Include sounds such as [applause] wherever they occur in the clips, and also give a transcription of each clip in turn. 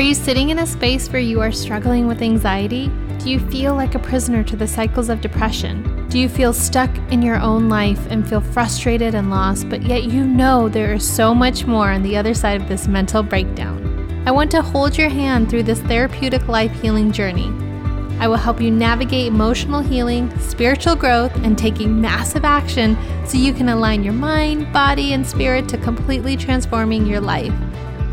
Are you sitting in a space where you are struggling with anxiety? Do you feel like a prisoner to the cycles of depression? Do you feel stuck in your own life and feel frustrated and lost, but yet you know there is so much more on the other side of this mental breakdown? I want to hold your hand through this therapeutic life healing journey. I will help you navigate emotional healing, spiritual growth, and taking massive action so you can align your mind, body, and spirit to completely transforming your life.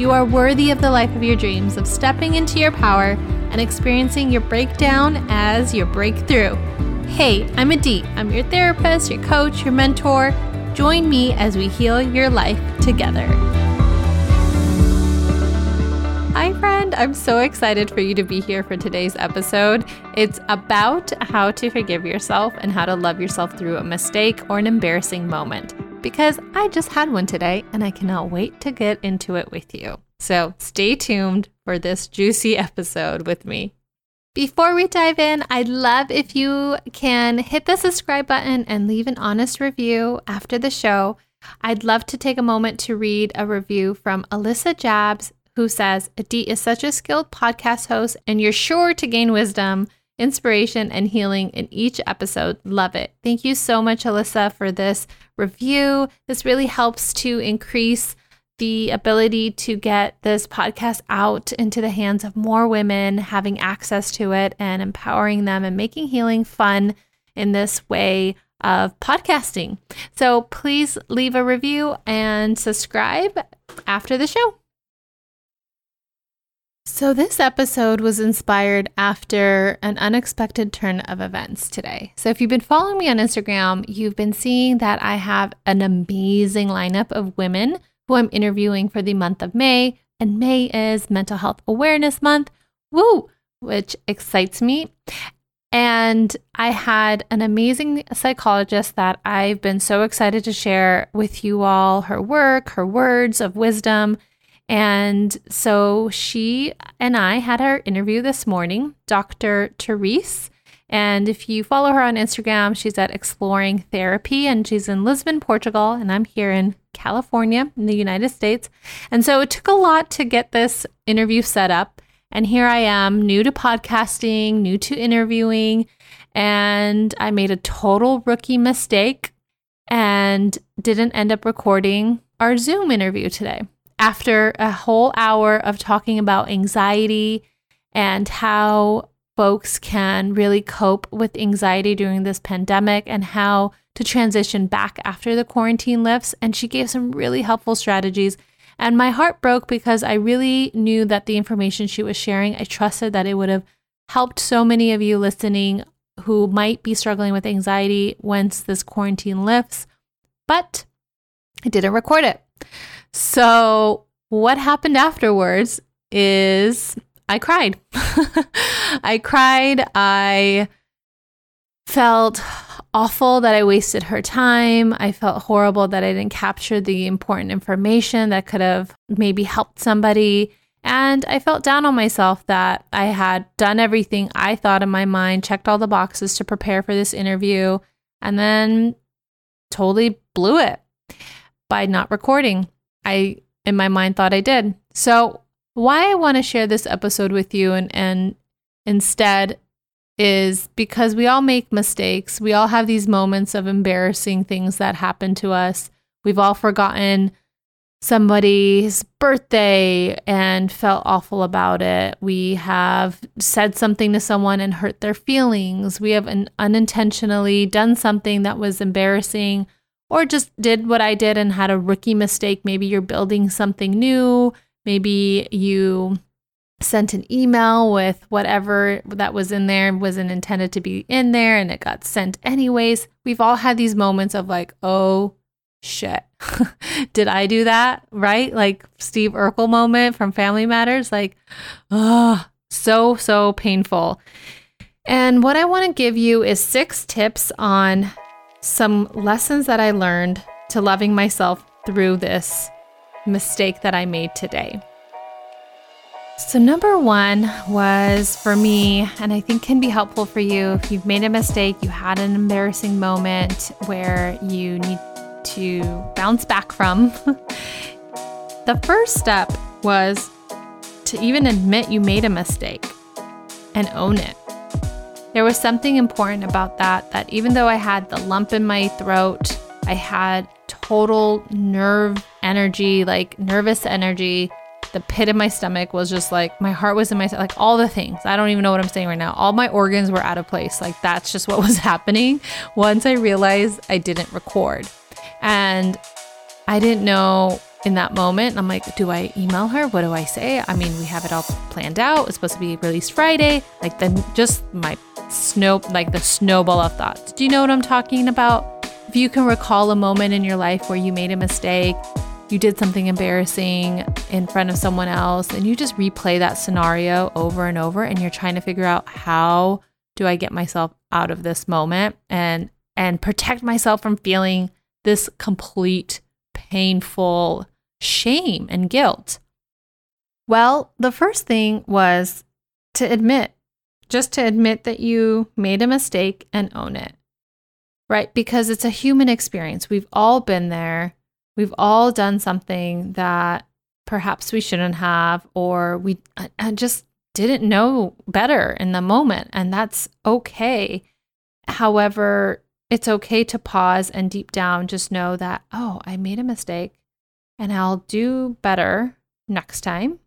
You are worthy of the life of your dreams, of stepping into your power and experiencing your breakdown as your breakthrough. Hey, I'm Adit. I'm your therapist, your coach, your mentor. Join me as we heal your life together. Hi, friend. I'm so excited for you to be here for today's episode. It's about how to forgive yourself and how to love yourself through a mistake or an embarrassing moment. Because I just had one today and I cannot wait to get into it with you. So stay tuned for this juicy episode with me. Before we dive in, I'd love if you can hit the subscribe button and leave an honest review after the show. I'd love to take a moment to read a review from Alyssa Jabs who says, Adit is such a skilled podcast host, and you're sure to gain wisdom, inspiration, and healing in each episode. Love it. Thank you so much, Alyssa, for this review. This really helps to increase the ability to get this podcast out into the hands of more women, having access to it and empowering them and making healing fun in this way of podcasting. So please leave a review and subscribe after the show. So, this episode was inspired after an unexpected turn of events today. So, if you've been following me on Instagram, you've been seeing that I have an amazing lineup of women who I'm interviewing for the month of May. And May is Mental Health Awareness Month. Woo! Which excites me. And I had an amazing psychologist that I've been so excited to share with you all her work, her words of wisdom and so she and I had our interview this morning, Dr. Therese. And if you follow her on Instagram, she's at Exploring Therapy and she's in Lisbon, Portugal. And I'm here in California in the United States. And so it took a lot to get this interview set up. And here I am, new to podcasting, new to interviewing. And I made a total rookie mistake and didn't end up recording our Zoom interview today after a whole hour of talking about anxiety and how folks can really cope with anxiety during this pandemic and how to transition back after the quarantine lifts. And she gave some really helpful strategies. And my heart broke because I really knew that the information she was sharing, I trusted that it would have helped so many of you listening who might be struggling with anxiety once this quarantine lifts. But I didn't record it. So, what happened afterwards is I cried. [laughs] I cried. I felt awful that I wasted her time. I felt horrible that I didn't capture the important information that could have maybe helped somebody. And I felt down on myself that I had done everything I thought in my mind, checked all the boxes to prepare for this interview, and then totally blew it by not recording. I, in my mind, thought I did. So, why I want to share this episode with you and, and instead is because we all make mistakes. We all have these moments of embarrassing things that happen to us. We've all forgotten somebody's birthday and felt awful about it. We have said something to someone and hurt their feelings. We have unintentionally done something that was embarrassing or just did what I did and had a rookie mistake. Maybe you're building something new. Maybe you sent an email with whatever that was in there wasn't intended to be in there and it got sent anyways. We've all had these moments of like, oh shit, [laughs] did I do that? Right? Like Steve Urkel moment from Family Matters. Like, oh, so, so painful. And what I want to give you is six tips on some lessons that I learned to loving myself through this mistake that I made today. So, number one was for me, and I think can be helpful for you if you've made a mistake, you had an embarrassing moment where you need to bounce back from. [laughs] the first step was to even admit you made a mistake and own it. There was something important about that, that even though I had the lump in my throat, I had total nerve energy, like nervous energy. The pit in my stomach was just like my heart was in my like all the things. I don't even know what I'm saying right now. All my organs were out of place. Like that's just what was [laughs] happening once I realized I didn't record. And I didn't know in that moment. I'm like, do I email her? What do I say? I mean, we have it all planned out. It's supposed to be released Friday. Like then just my snow like the snowball of thoughts. Do you know what I'm talking about? If you can recall a moment in your life where you made a mistake, you did something embarrassing in front of someone else, and you just replay that scenario over and over, and you're trying to figure out how do I get myself out of this moment and and protect myself from feeling this complete painful shame and guilt. Well, the first thing was to admit, just to admit that you made a mistake and own it right? Because it's a human experience. We've all been there. We've all done something that perhaps we shouldn't have, or we I just didn't know better in the moment. And that's okay. However, it's okay to pause and deep down just know that, oh, I made a mistake and I'll do better next time.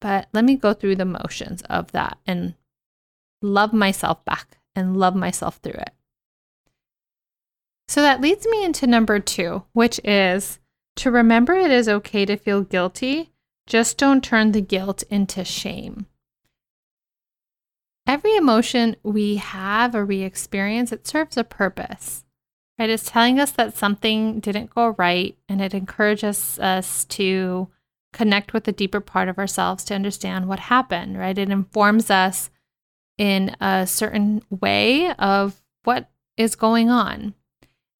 But let me go through the motions of that and love myself back and love myself through it. So that leads me into number two, which is to remember it is okay to feel guilty, just don't turn the guilt into shame. Every emotion we have or we experience, it serves a purpose. Right? It's telling us that something didn't go right and it encourages us to connect with the deeper part of ourselves to understand what happened, right? It informs us in a certain way of what is going on.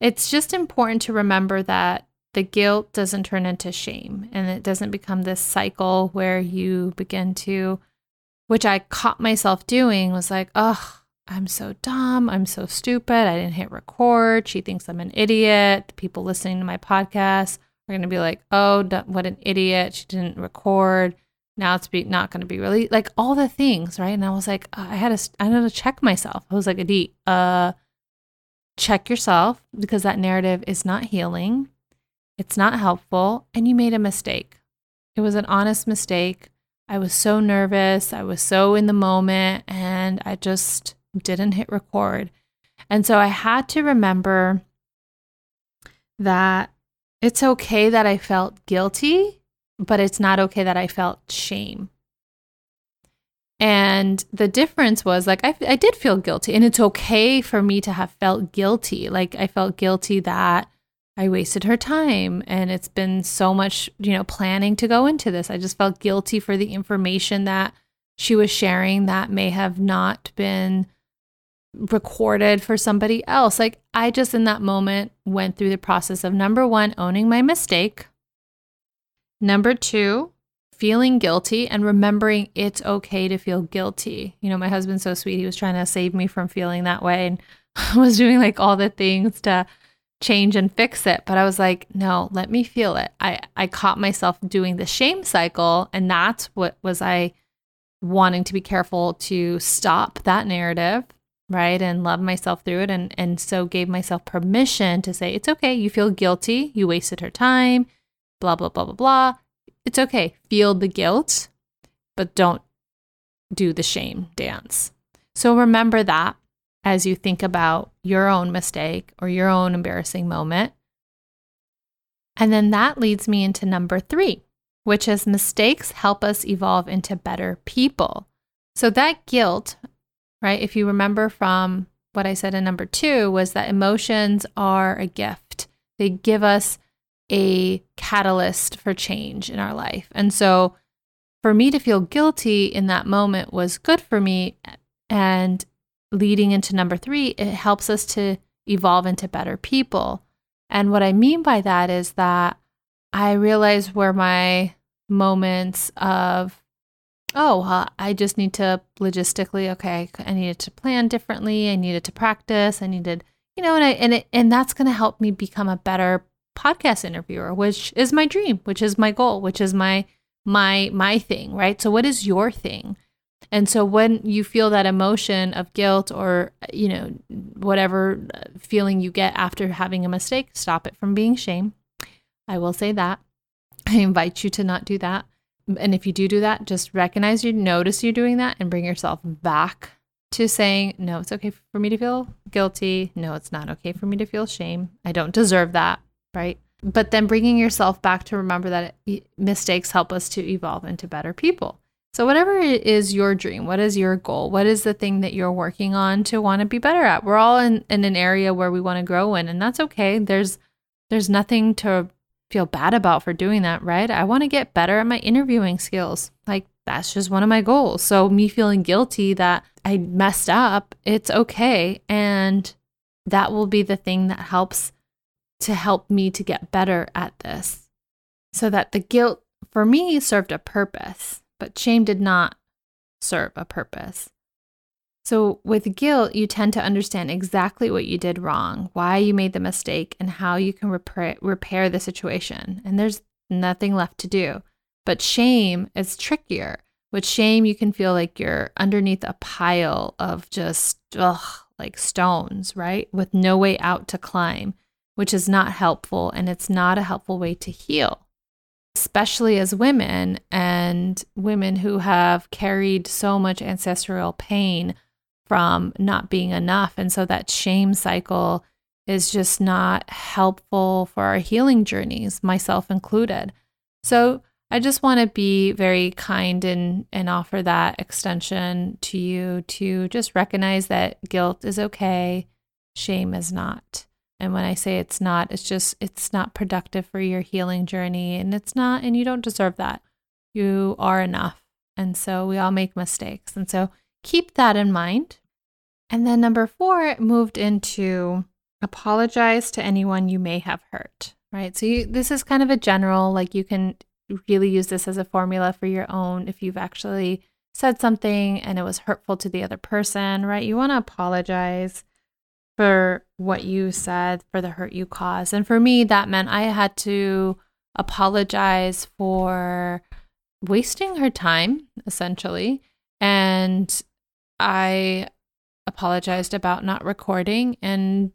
It's just important to remember that the guilt doesn't turn into shame and it doesn't become this cycle where you begin to, which I caught myself doing, was like, oh, I'm so dumb. I'm so stupid. I didn't hit record. She thinks I'm an idiot. The people listening to my podcast are going to be like, oh, what an idiot. She didn't record. Now it's be, not going to be really like all the things, right? And I was like, I had to, I had to check myself. I was like, Adit, uh, check yourself because that narrative is not healing, it's not helpful, and you made a mistake. It was an honest mistake. I was so nervous, I was so in the moment, and I just didn't hit record. And so I had to remember that it's okay that I felt guilty, but it's not okay that I felt shame. And the difference was like, I, I did feel guilty, and it's okay for me to have felt guilty. Like, I felt guilty that I wasted her time, and it's been so much, you know, planning to go into this. I just felt guilty for the information that she was sharing that may have not been recorded for somebody else. Like, I just in that moment went through the process of number one, owning my mistake. Number two, feeling guilty and remembering it's okay to feel guilty. You know, my husband's so sweet. He was trying to save me from feeling that way and [laughs] was doing like all the things to change and fix it. But I was like, no, let me feel it. I, I caught myself doing the shame cycle. And that's what was I wanting to be careful to stop that narrative, right? And love myself through it. And, and so gave myself permission to say, it's okay. You feel guilty. You wasted her time, blah, blah, blah, blah, blah it's okay. Feel the guilt, but don't do the shame dance. So remember that as you think about your own mistake or your own embarrassing moment. And then that leads me into number three, which is mistakes help us evolve into better people. So that guilt, right? If you remember from what I said in number two, was that emotions are a gift. They give us a catalyst for change in our life. And so for me to feel guilty in that moment was good for me. And leading into number three, it helps us to evolve into better people. And what I mean by that is that I realize where my moments of, oh, well, I just need to logistically, okay, I needed to plan differently. I needed to practice. I needed, you know, and I, and it, and that's going to help me become a better podcast interviewer, which is my dream, which is my goal, which is my my my thing, right? So what is your thing? And so when you feel that emotion of guilt or you know whatever feeling you get after having a mistake, stop it from being shame. I will say that. I invite you to not do that. And if you do do that, just recognize you notice you're doing that and bring yourself back to saying, no, it's okay for me to feel guilty. No, it's not okay for me to feel shame. I don't deserve that, right? But then bringing yourself back to remember that mistakes help us to evolve into better people. So, whatever is your dream, what is your goal? What is the thing that you're working on to want to be better at? We're all in, in an area where we want to grow in, and that's okay. There's there's nothing to feel bad about for doing that, right? I want to get better at my interviewing skills. Like that's just one of my goals. So me feeling guilty that I messed up, it's okay. And that will be the thing that helps to help me to get better at this. So that the guilt for me served a purpose, but shame did not serve a purpose. So, with guilt, you tend to understand exactly what you did wrong, why you made the mistake, and how you can repair, repair the situation. And there's nothing left to do. But shame is trickier. With shame, you can feel like you're underneath a pile of just ugh, like stones, right? With no way out to climb, which is not helpful. And it's not a helpful way to heal, especially as women and women who have carried so much ancestral pain from not being enough. And so that shame cycle is just not helpful for our healing journeys, myself included. So I just want to be very kind and, and offer that extension to you to just recognize that guilt is okay, shame is not. And when I say it's not, it's just, it's not productive for your healing journey. And it's not, and you don't deserve that. You are enough. And so we all make mistakes. And so keep that in mind. And then number four moved into apologize to anyone you may have hurt, right? So you, this is kind of a general, like you can really use this as a formula for your own if you've actually said something and it was hurtful to the other person, right? You want to apologize for what you said, for the hurt you caused. And for me, that meant I had to apologize for wasting her time, essentially. And I apologized about not recording and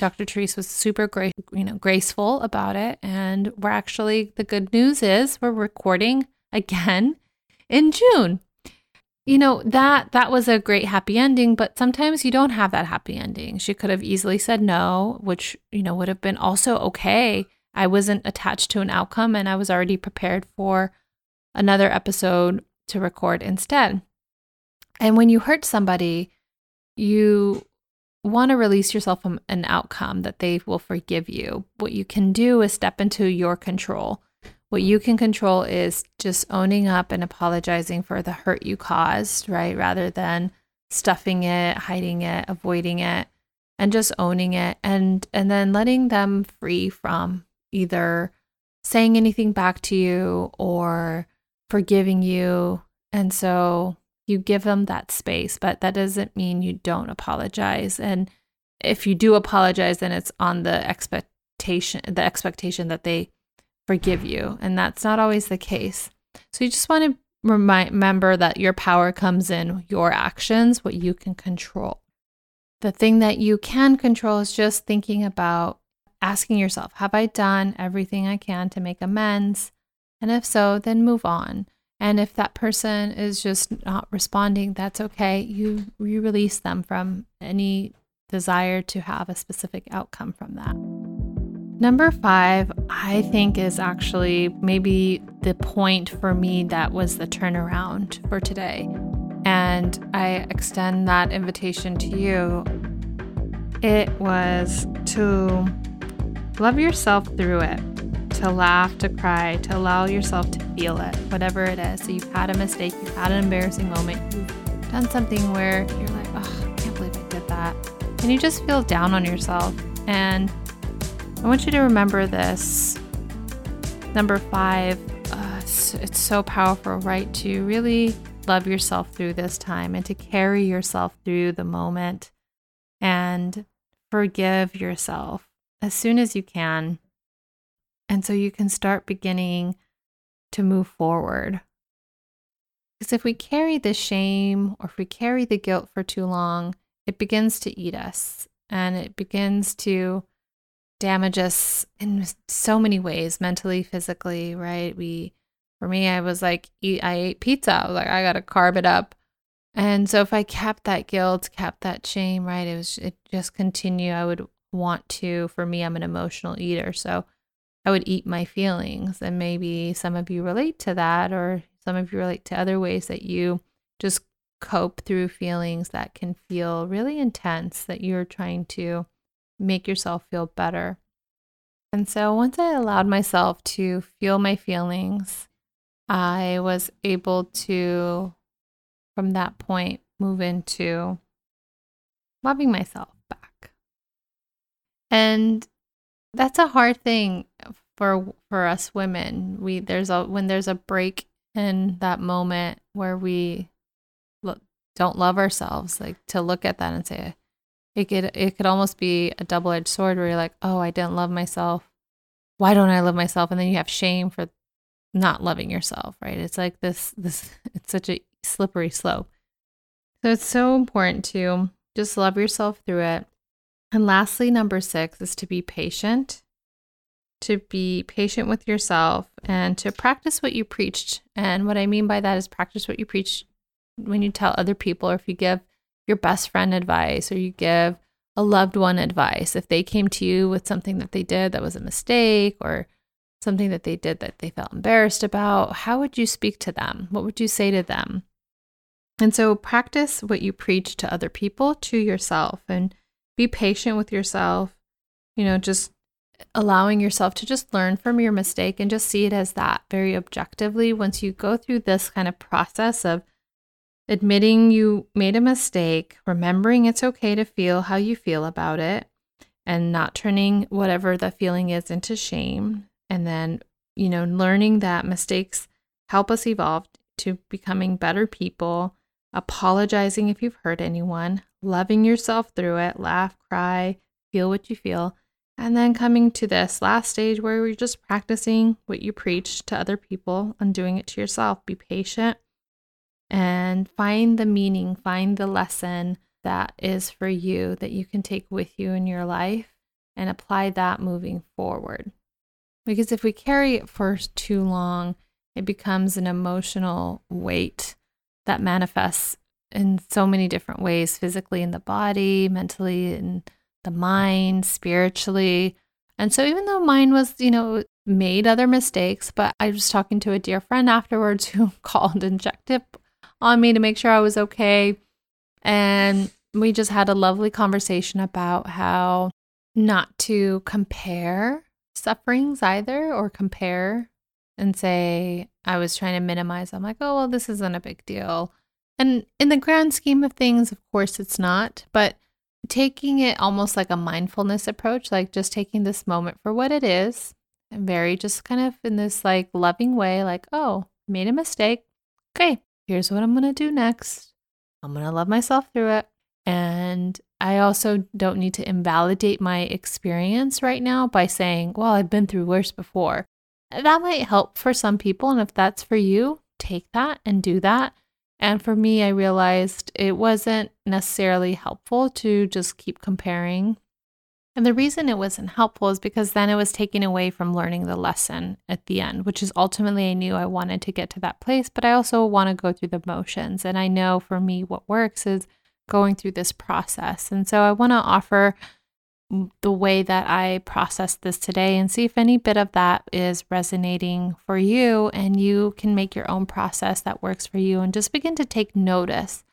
Dr. Therese was super great, you know, graceful about it. And we're actually, the good news is we're recording again in June. You know, that that was a great happy ending, but sometimes you don't have that happy ending. She could have easily said no, which, you know, would have been also okay. I wasn't attached to an outcome and I was already prepared for another episode to record instead. And when you hurt somebody, you want to release yourself from an outcome that they will forgive you, what you can do is step into your control. What you can control is just owning up and apologizing for the hurt you caused, right? Rather than stuffing it, hiding it, avoiding it, and just owning it and and then letting them free from either saying anything back to you or forgiving you. And so you give them that space, but that doesn't mean you don't apologize. And if you do apologize, then it's on the expectation the expectation that they forgive you, and that's not always the case. So you just want to remind, remember that your power comes in your actions, what you can control. The thing that you can control is just thinking about asking yourself, have I done everything I can to make amends? And if so, then move on. And if that person is just not responding, that's okay. You you release them from any desire to have a specific outcome from that. Number five, I think, is actually maybe the point for me that was the turnaround for today. And I extend that invitation to you. It was to love yourself through it to laugh, to cry, to allow yourself to feel it, whatever it is. So you've had a mistake, you've had an embarrassing moment, you've done something where you're like, oh, I can't believe I did that. And you just feel down on yourself. And I want you to remember this. Number five, uh, it's, it's so powerful, right? To really love yourself through this time and to carry yourself through the moment and forgive yourself as soon as you can and so you can start beginning to move forward. Because if we carry the shame or if we carry the guilt for too long, it begins to eat us and it begins to damage us in so many ways mentally, physically, right? We, for me, I was like, eat, I ate pizza. I was like, I got to carb it up. And so if I kept that guilt, kept that shame, right, it was, it just continue. I would want to, for me, I'm an emotional eater. So I would eat my feelings. And maybe some of you relate to that, or some of you relate to other ways that you just cope through feelings that can feel really intense that you're trying to make yourself feel better. And so once I allowed myself to feel my feelings, I was able to, from that point, move into loving myself back. And that's a hard thing for for us women. We there's a when there's a break in that moment where we look, don't love ourselves, like to look at that and say it could it could almost be a double edged sword where you're like, oh, I didn't love myself. Why don't I love myself? And then you have shame for not loving yourself, right? It's like this this [laughs] it's such a slippery slope. So it's so important to just love yourself through it and lastly, number six is to be patient, to be patient with yourself and to practice what you preached. And what I mean by that is practice what you preach when you tell other people, or if you give your best friend advice, or you give a loved one advice. If they came to you with something that they did that was a mistake, or something that they did that they felt embarrassed about, how would you speak to them? What would you say to them? And so practice what you preach to other people, to yourself. And be patient with yourself, you know, just allowing yourself to just learn from your mistake and just see it as that very objectively. Once you go through this kind of process of admitting you made a mistake, remembering it's okay to feel how you feel about it, and not turning whatever the feeling is into shame, and then, you know, learning that mistakes help us evolve to becoming better people, apologizing if you've hurt anyone, loving yourself through it, laugh, cry, feel what you feel, and then coming to this last stage where you're just practicing what you preach to other people and doing it to yourself. Be patient and find the meaning, find the lesson that is for you that you can take with you in your life and apply that moving forward. Because if we carry it for too long, it becomes an emotional weight that manifests in so many different ways physically in the body, mentally in the mind, spiritually. And so, even though mine was, you know, made other mistakes, but I was talking to a dear friend afterwards [laughs] who called and checked up on me to make sure I was okay. And we just had a lovely conversation about how not to compare sufferings either or compare and say, I was trying to minimize. I'm like, oh, well, this isn't a big deal. And in the grand scheme of things, of course, it's not, but taking it almost like a mindfulness approach, like just taking this moment for what it is, and very just kind of in this like loving way, like, oh, made a mistake. Okay, here's what I'm going to do next. I'm going to love myself through it. And I also don't need to invalidate my experience right now by saying, well, I've been through worse before. That might help for some people. And if that's for you, take that and do that. And for me, I realized it wasn't necessarily helpful to just keep comparing. And the reason it wasn't helpful is because then it was taking away from learning the lesson at the end, which is ultimately I knew I wanted to get to that place, but I also want to go through the motions. And I know for me, what works is going through this process. And so I want to offer the way that I process this today and see if any bit of that is resonating for you and you can make your own process that works for you and just begin to take notice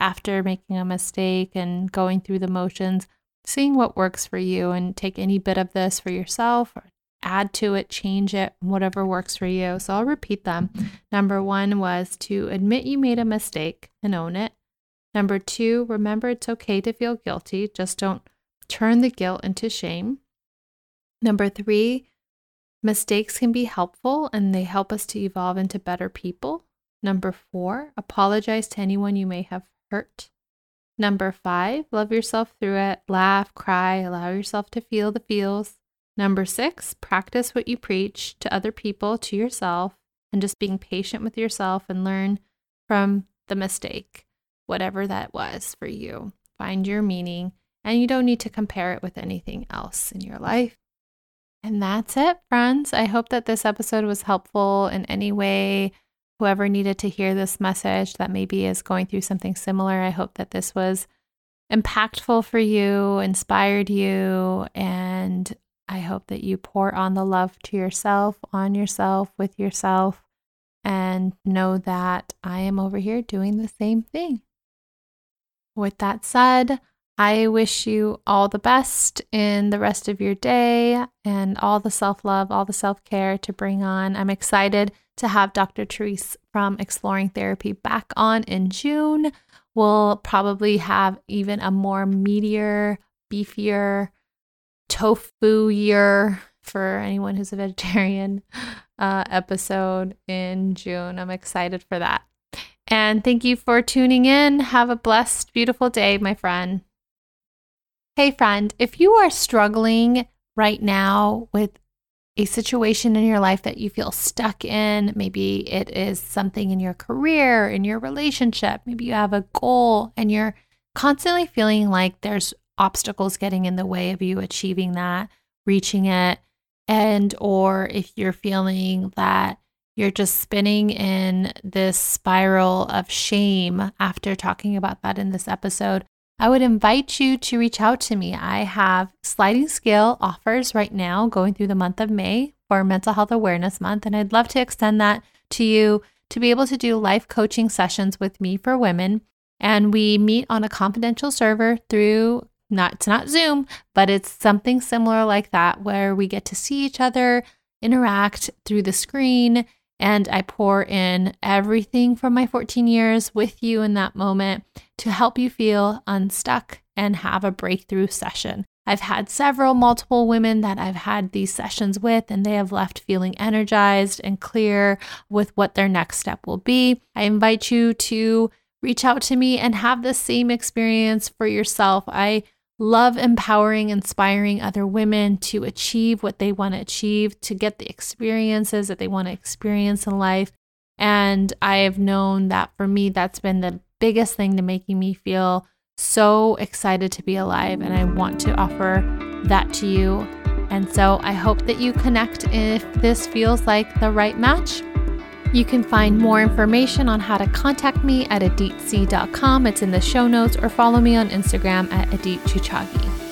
after making a mistake and going through the motions, seeing what works for you and take any bit of this for yourself or add to it, change it, whatever works for you. So I'll repeat them. Number one was to admit you made a mistake and own it. Number two, remember it's okay to feel guilty, just don't turn the guilt into shame. Number three, mistakes can be helpful and they help us to evolve into better people. Number four, apologize to anyone you may have hurt. Number five, love yourself through it, laugh, cry, allow yourself to feel the feels. Number six, practice what you preach to other people, to yourself. and just being patient with yourself and learn from the mistake, whatever that was for you. Find your meaning, and you don't need to compare it with anything else in your life. And that's it, friends. I hope that this episode was helpful in any way. Whoever needed to hear this message that maybe is going through something similar, I hope that this was impactful for you, inspired you, and I hope that you pour on the love to yourself, on yourself, with yourself, and know that I am over here doing the same thing. With that said, I wish you all the best in the rest of your day and all the self love, all the self care to bring on. I'm excited to have Dr. Therese from Exploring Therapy back on in June. We'll probably have even a more meatier, beefier, tofu year for anyone who's a vegetarian [laughs] uh, episode in June. I'm excited for that. And thank you for tuning in. Have a blessed, beautiful day, my friend. Hey, friend, if you are struggling right now with a situation in your life that you feel stuck in, maybe it is something in your career, in your relationship, maybe you have a goal and you're constantly feeling like there's obstacles getting in the way of you achieving that, reaching it, and or if you're feeling that you're just spinning in this spiral of shame after talking about that in this episode, I would invite you to reach out to me. I have sliding scale offers right now going through the month of May for Mental Health Awareness Month, and I'd love to extend that to you to be able to do life coaching sessions with me for women. And we meet on a confidential server through not it's not Zoom, but it's something similar like that where we get to see each other, interact through the screen, and I pour in everything from my 14 years with you in that moment to help you feel unstuck and have a breakthrough session. I've had several multiple women that I've had these sessions with, and they have left feeling energized and clear with what their next step will be. I invite you to reach out to me and have the same experience for yourself. I love empowering, inspiring other women to achieve what they want to achieve, to get the experiences that they want to experience in life. And I have known that for me, that's been the biggest thing to making me feel so excited to be alive. And I want to offer that to you. And so I hope that you connect if this feels like the right match. You can find more information on how to contact me at aditc.com. It's in the show notes or follow me on Instagram at aditchuchagi.